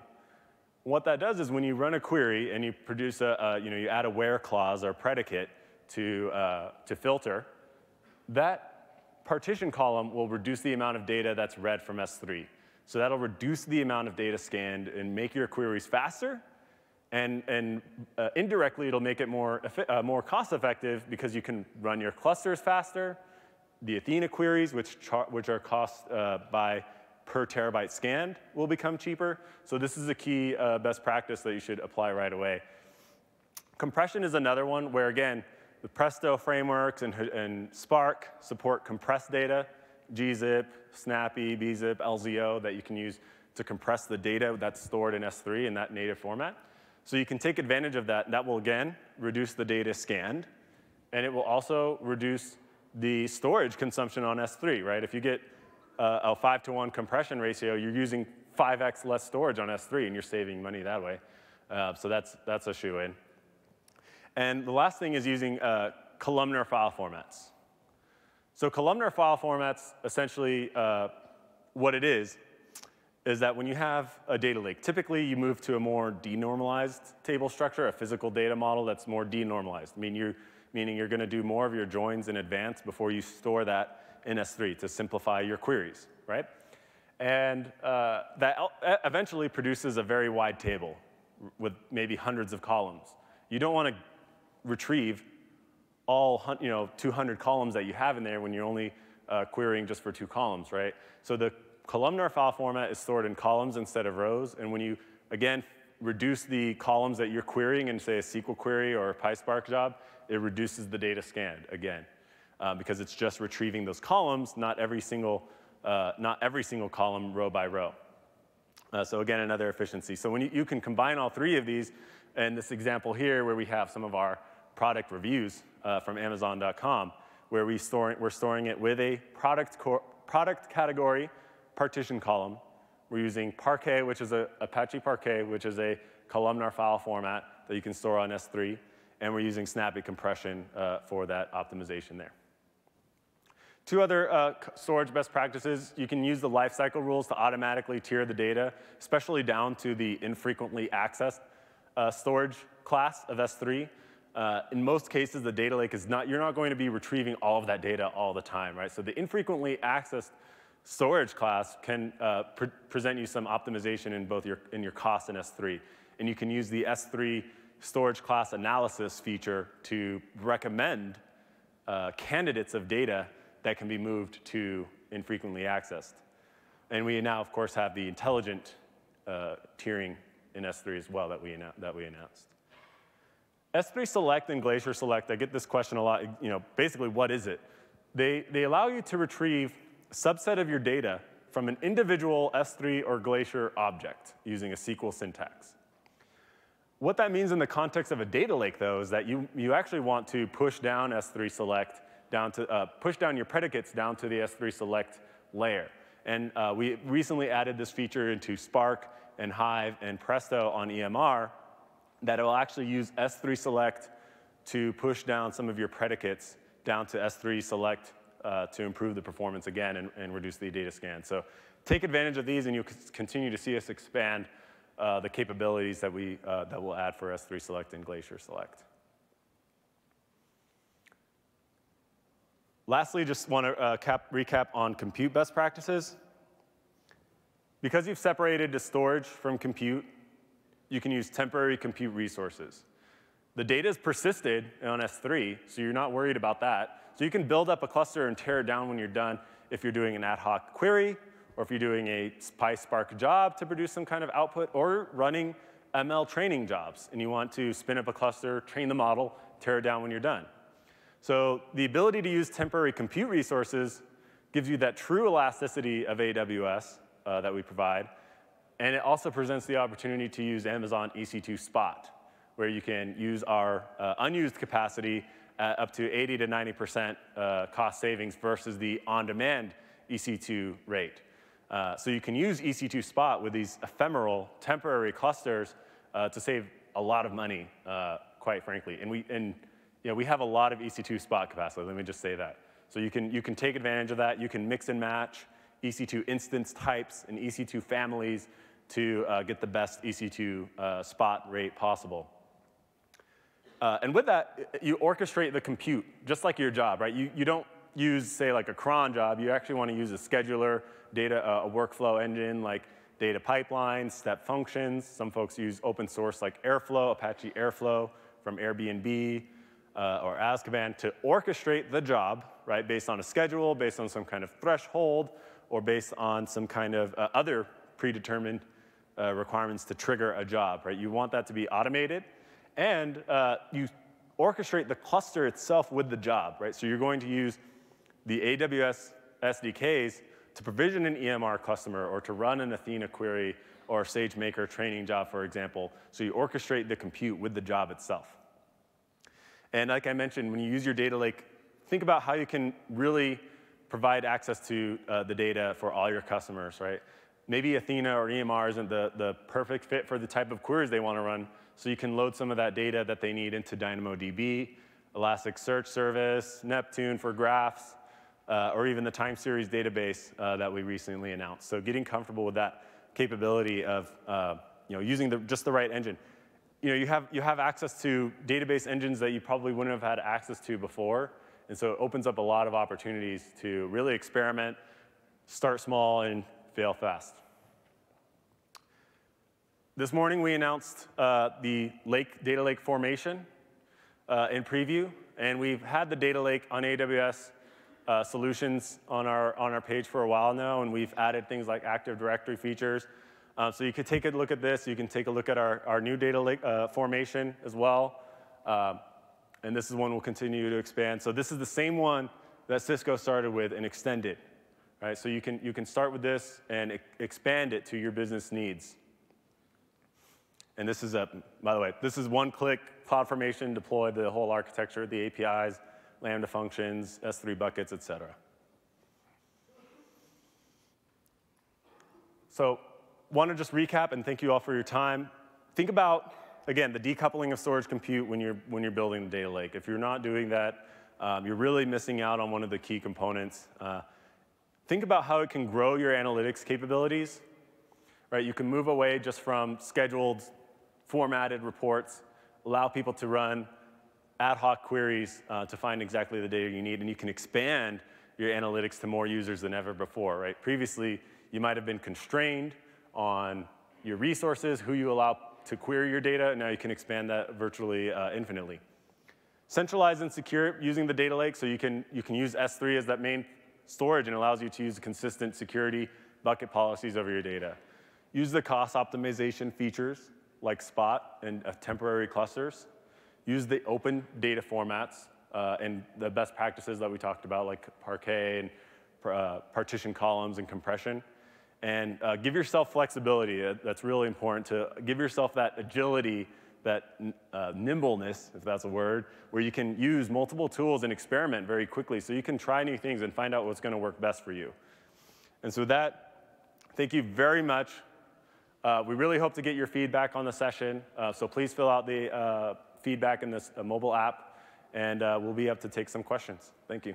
Speaker 1: What that does is when you run a query and you produce a, you know, you add a where clause or predicate to, uh, to filter, that partition column will reduce the amount of data that's read from S3. So that'll reduce the amount of data scanned and make your queries faster. And, and uh, indirectly, it'll make it more, uh, more cost effective because you can run your clusters faster. The Athena queries, which, which are cost uh, by per terabyte scanned, will become cheaper. So this is a key uh, best practice that you should apply right away. Compression is another one where, again, the Presto frameworks and, and Spark support compressed data, gzip, Snappy, bzip, LZO that you can use to compress the data that's stored in S3 in that native format. So you can take advantage of that. That will, again, reduce the data scanned. And it will also reduce the storage consumption on S3, right? If you get a 5 to 1 compression ratio, you're using 5x less storage on S3, and you're saving money that way. Uh, so that's, that's a shoe in. And the last thing is using uh, columnar file formats. So columnar file formats, essentially uh, what it is, is that when you have a data lake, typically you move to a more denormalized table structure, a physical data model that's more denormalized, I mean, you're, meaning you're going to do more of your joins in advance before you store that in S3 to simplify your queries, right? And uh, that eventually produces a very wide table with maybe hundreds of columns. You don't want to retrieve all you know 200 columns that you have in there when you're only uh, querying just for two columns, right? So the columnar file format is stored in columns instead of rows, and when you again reduce the columns that you're querying in say a SQL query or a PySpark job, it reduces the data scanned again uh, because it's just retrieving those columns, not every single uh, not every single column row by row. Uh, so again, another efficiency. So when you, you can combine all three of these, and this example here where we have some of our product reviews uh, from Amazon.com, where we store, we're storing it with a product, product category partition column. We're using Parquet, which is a Apache Parquet, which is a columnar file format that you can store on S3. And we're using Snappy compression uh, for that optimization there. Two other uh, storage best practices. You can use the lifecycle rules to automatically tier the data, especially down to the infrequently accessed uh, storage class of S3. Uh, in most cases, the data lake is not, you're not going to be retrieving all of that data all the time, right? So the infrequently accessed storage class can uh, pre present you some optimization in both your, in your cost and S3. And you can use the S3 storage class analysis feature to recommend uh, candidates of data that can be moved to infrequently accessed. And we now, of course, have the intelligent uh, tiering in S3 as well that we, that we announced. S3 Select and Glacier Select, I get this question a lot, you know, basically what is it? They, they allow you to retrieve a subset of your data from an individual S3 or Glacier object using a SQL syntax. What that means in the context of a data lake, though, is that you, you actually want to push down S3 Select down to, uh, push down your predicates down to the S3 Select layer. And uh, we recently added this feature into Spark and Hive and Presto on EMR, that will actually use S3 select to push down some of your predicates down to S3 select uh, to improve the performance again and, and, reduce the data scan. So take advantage of these and you'll continue to see us expand uh, the capabilities that, we, uh, that we'll add for S3 select and Glacier select. Lastly, just want to uh, cap, recap on compute best practices. Because you've separated the storage from compute, you can use temporary compute resources. The data is persisted on S3, so you're not worried about that. So you can build up a cluster and tear it down when you're done if you're doing an ad hoc query, or if you're doing a PySpark job to produce some kind of output, or running ML training jobs, and you want to spin up a cluster, train the model, tear it down when you're done. So the ability to use temporary compute resources gives you that true elasticity of AWS uh, that we provide, and it also presents the opportunity to use Amazon EC2 Spot, where you can use our uh, unused capacity at up to 80 to 90% uh, cost savings versus the on-demand EC2 rate. Uh, so you can use EC2 Spot with these ephemeral temporary clusters uh, to save a lot of money, uh, quite frankly. And we, and, you know, we have a lot of EC2 Spot capacity, let me just say that. So you can, you can take advantage of that. You can mix and match EC2 instance types and EC2 families to uh, get the best EC2 uh, spot rate possible. Uh, and with that, you orchestrate the compute, just like your job, right? You, you don't use, say, like a cron job, you actually want to use a scheduler, data, uh, a workflow engine like data pipelines, step functions. Some folks use open source like Airflow, Apache Airflow from Airbnb uh, or Azkaban to orchestrate the job, right, based on a schedule, based on some kind of threshold, or based on some kind of uh, other predetermined uh, requirements to trigger a job, right? You want that to be automated, and uh, you orchestrate the cluster itself with the job, right? So you're going to use the AWS SDKs to provision an EMR customer or to run an Athena query or SageMaker training job, for example. So you orchestrate the compute with the job itself. And like I mentioned, when you use your data lake, think about how you can really provide access to uh, the data for all your customers, right? Maybe Athena or EMR isn't the, the perfect fit for the type of queries they want to run, so you can load some of that data that they need into DynamoDB, Elasticsearch Service, Neptune for graphs, uh, or even the time series database uh, that we recently announced. So getting comfortable with that capability of uh, you know, using the, just the right engine. You know, you have, you have access to database engines that you probably wouldn't have had access to before. And so it opens up a lot of opportunities to really experiment, start small, and fail fast. This morning we announced uh, the lake, data lake formation uh, in preview, and we've had the data lake on AWS uh, solutions on our, on our page for a while now, and we've added things like Active Directory features. Uh, so you could take a look at this. You can take a look at our, our new data lake uh, formation as well. Um, and this is one we'll continue to expand. So this is the same one that Sysco started with and extended. Right? So you can, you can start with this and e expand it to your business needs. And this is a, by the way, this is one click CloudFormation, deploy the whole architecture, the APIs, Lambda functions, S3 buckets, et cetera. So want to just recap and thank you all for your time. Think about, again, the decoupling of storage compute when you're, when you're building the data lake. If you're not doing that, um, you're really missing out on one of the key components. Uh, think about how it can grow your analytics capabilities. Right? You can move away just from scheduled formatted reports, allow people to run ad hoc queries uh, to find exactly the data you need, and you can expand your analytics to more users than ever before, right? Previously, you might have been constrained on your resources, who you allow to query your data, and now you can expand that virtually uh, infinitely. Centralize and secure using the data lake, so you can, you can use S3 as that main storage and allows you to use consistent security bucket policies over your data. Use the cost optimization features like Spot and uh, temporary clusters. Use the open data formats uh, and the best practices that we talked about, like Parquet and uh, partition columns and compression. And uh, give yourself flexibility. That's really important to give yourself that agility, that uh, nimbleness, if that's a word, where you can use multiple tools and experiment very quickly so you can try new things and find out what's going to work best for you. And so that, thank you very much. Uh, we really hope to get your feedback on the session, uh, so please fill out the uh, feedback in this uh, mobile app, and we'll be up to take some questions. Thank you.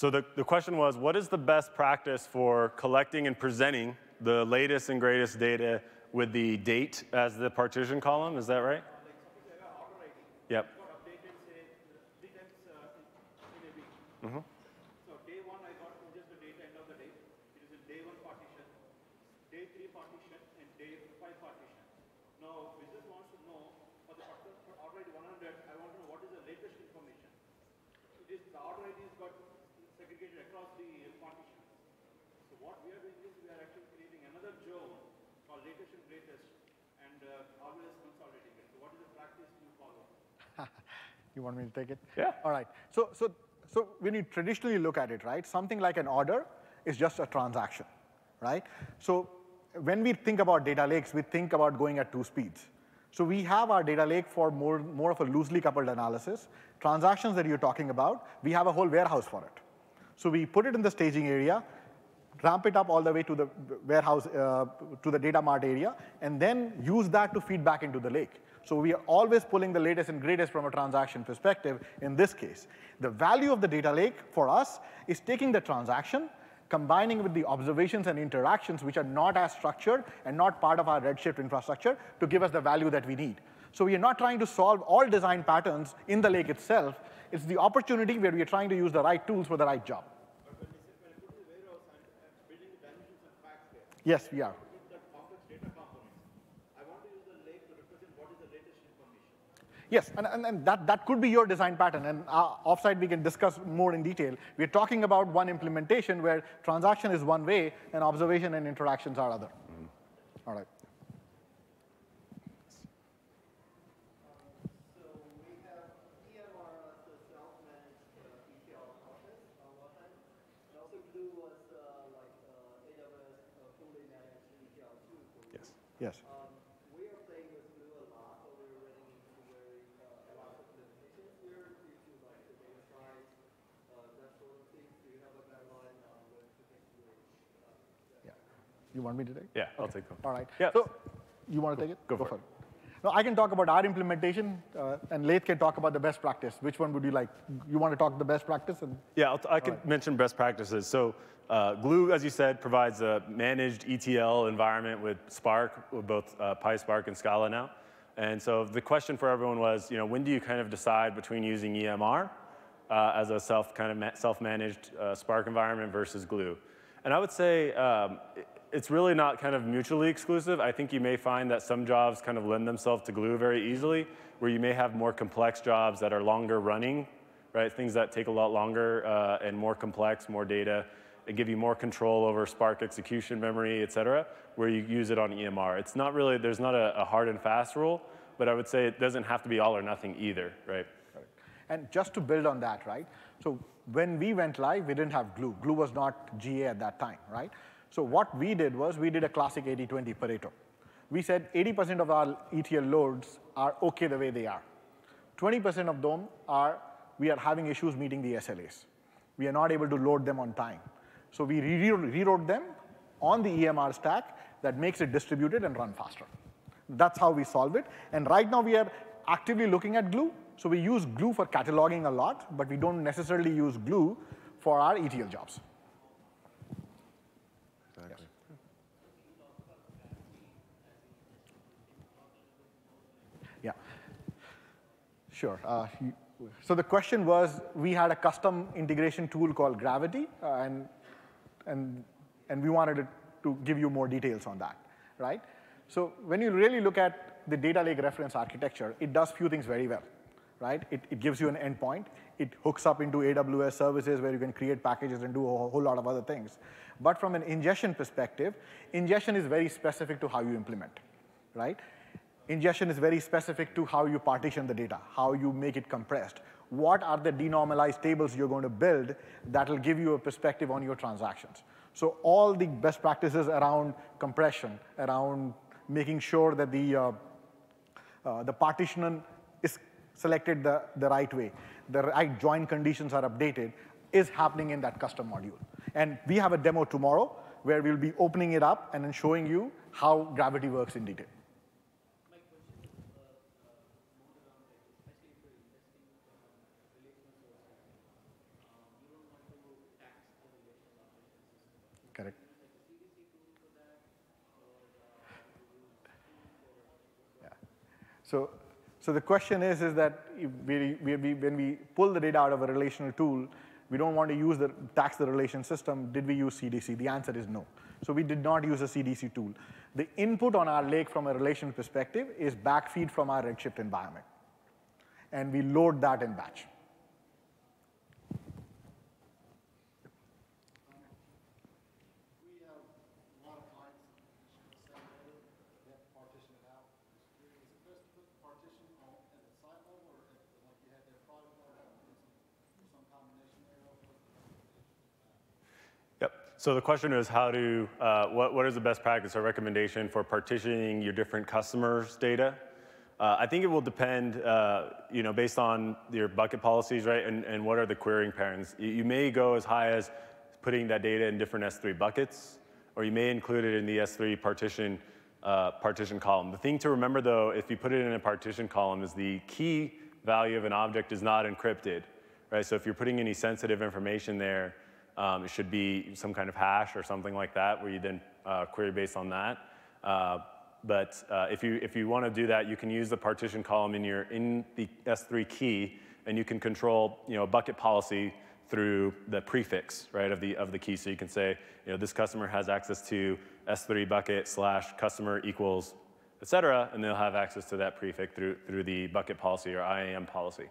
Speaker 1: So the, the question was, what is the best practice for collecting and presenting the latest and greatest data with the date as the partition column? Is that right? Yep. Mm -hmm.
Speaker 3: You want me to take it?
Speaker 1: Yeah.
Speaker 3: All right. So, so, so when you traditionally look at it, right, something like an order is just a transaction, right? So when we think about data lakes, we think about going at two speeds. So we have our data lake for more, more of a loosely coupled analysis. Transactions that you're talking about, we have a whole warehouse for it. So we put it in the staging area, ramp it up all the way to the warehouse, uh, to the data mart area, and then use that to feed back into the lake. So we are always pulling the latest and greatest from a transaction perspective in this case. The value of the data lake for us is taking the transaction, combining with the observations and interactions which are not as structured and not part of our Redshift infrastructure to give us the value that we need. So we are not trying to solve all design patterns in the lake itself. It's the opportunity where we are trying to use the right tools for the right job. Yes, we are. Yes, and, and, and, that, that could be your design pattern. And uh, offsite, we can discuss more in detail. We're talking about one implementation where transaction is one way and observation and interactions are other. Mm -hmm. All right. Yes. You want me to take?
Speaker 1: Yeah, I'll take them.
Speaker 3: All right.
Speaker 1: Yeah.
Speaker 3: So you want to take it?
Speaker 1: Go, Go for, it.
Speaker 3: it. No, I can talk about our implementation, uh, and Laith can talk about the best practice. Which one would you like? You want to talk the best practice? And
Speaker 1: yeah, i can right. mention best practices. So uh, Glue, as you said, provides a managed ETL environment with Spark, with both uh, PySpark and Scala now. And so the question for everyone was, you know, when do you kind of decide between using EMR uh, as a self kind of self-managed uh, Spark environment versus Glue? And I would say um, it's really not kind of mutually exclusive. I think you may find that some jobs kind of lend themselves to Glue very easily, where you may have more complex jobs that are longer running, right? Things that take a lot longer uh, and more complex, more data, and give you more control over Spark execution memory, et cetera, where you use it on EMR. It's not really, there's not a, a hard and fast rule, but I would say it doesn't have to be all or nothing either, right?
Speaker 3: And just to build on that, right? So when we went live, we didn't have Glue. Glue was not GA at that time, right? So what we did was we did a classic 80-20 Pareto. We said 80% of our ETL loads are OK the way they are. 20% of them are we are having issues meeting the SLAs. We are not able to load them on time. So we rewrote them on the EMR stack that makes it distributed and run faster. That's how we solve it. And right now we are actively looking at Glue. So we use Glue for cataloging a lot, but we don't necessarily use Glue for our ETL jobs. Sure. Uh, so the question was, we had a custom integration tool called Gravity, uh, and, and, and we wanted to give you more details on that, right? So when you really look at the data lake reference architecture, it does few things very well, right? It, it gives you an endpoint. It hooks up into AWS services where you can create packages and do a whole lot of other things. But from an ingestion perspective, ingestion is very specific to how you implement, right? Ingestion is very specific to how you partition the data, how you make it compressed. What are the denormalized tables you're going to build that will give you a perspective on your transactions? So all the best practices around compression, around making sure that the, uh, uh, the partition is selected the, the right way, the right join conditions are updated, is happening in that custom module. And we have a demo tomorrow where we'll be opening it up and then showing you how Gravity works in detail. So, so the question is, is that we, we, we, when we pull the data out of a relational tool, we don't want to use the tax the relation system. Did we use CDC? The answer is no. So we did not use a CDC tool. The input on our lake from a relational perspective is backfeed from our Redshift environment. And we load that in batch.
Speaker 1: So the question is how to, uh, what, what is the best practice or recommendation for partitioning your different customers' data? Uh, I think it will depend, uh, you know, based on your bucket policies, right, and, and what are the querying patterns. You, you may go as high as putting that data in different S3 buckets, or you may include it in the S3 partition, uh, partition column. The thing to remember, though, if you put it in a partition column, is the key value of an object is not encrypted, right? So if you're putting any sensitive information there, um, it should be some kind of hash or something like that, where you then uh, query based on that. Uh, but uh, if you, if you want to do that, you can use the partition column in, your, in the S3 key, and you can control you know, a bucket policy through the prefix right, of, the, of the key. So you can say, you know, this customer has access to S3 bucket slash customer equals, et cetera, and they'll have access to that prefix through, through the bucket policy or IAM policy.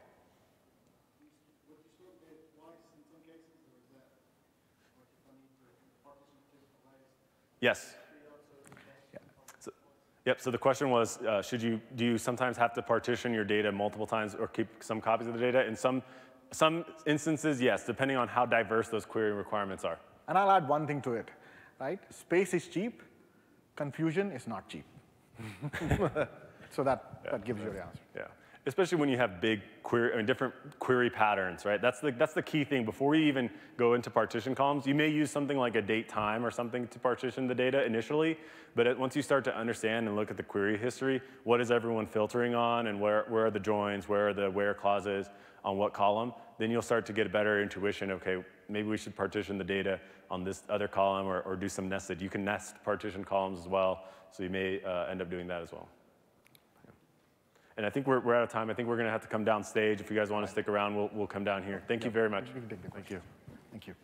Speaker 1: Yes. So, yep, so the question was, uh, should you, do you sometimes have to partition your data multiple times or keep some copies of the data? In some, some instances, yes, depending on how diverse those query requirements are.
Speaker 3: And I'll add one thing to it, right? Space is cheap, confusion is not cheap. so that, yeah. that gives you the answer.
Speaker 1: Yeah especially when you have big query, I mean, different query patterns, right? That's the, that's the key thing. Before you even go into partition columns, you may use something like a date time or something to partition the data initially, but it, once you start to understand and look at the query history, what is everyone filtering on and where, where are the joins, where are the where clauses on what column, then you'll start to get a better intuition, okay, maybe we should partition the data on this other column or, or do some nested. You can nest partition columns as well, so you may uh, end up doing that as well. And I think we're, we're out of time. I think we're going to have to come down stage. If you guys want to stick around, we'll, we'll come down here. Thank you very much.
Speaker 3: Thank you. Thank you.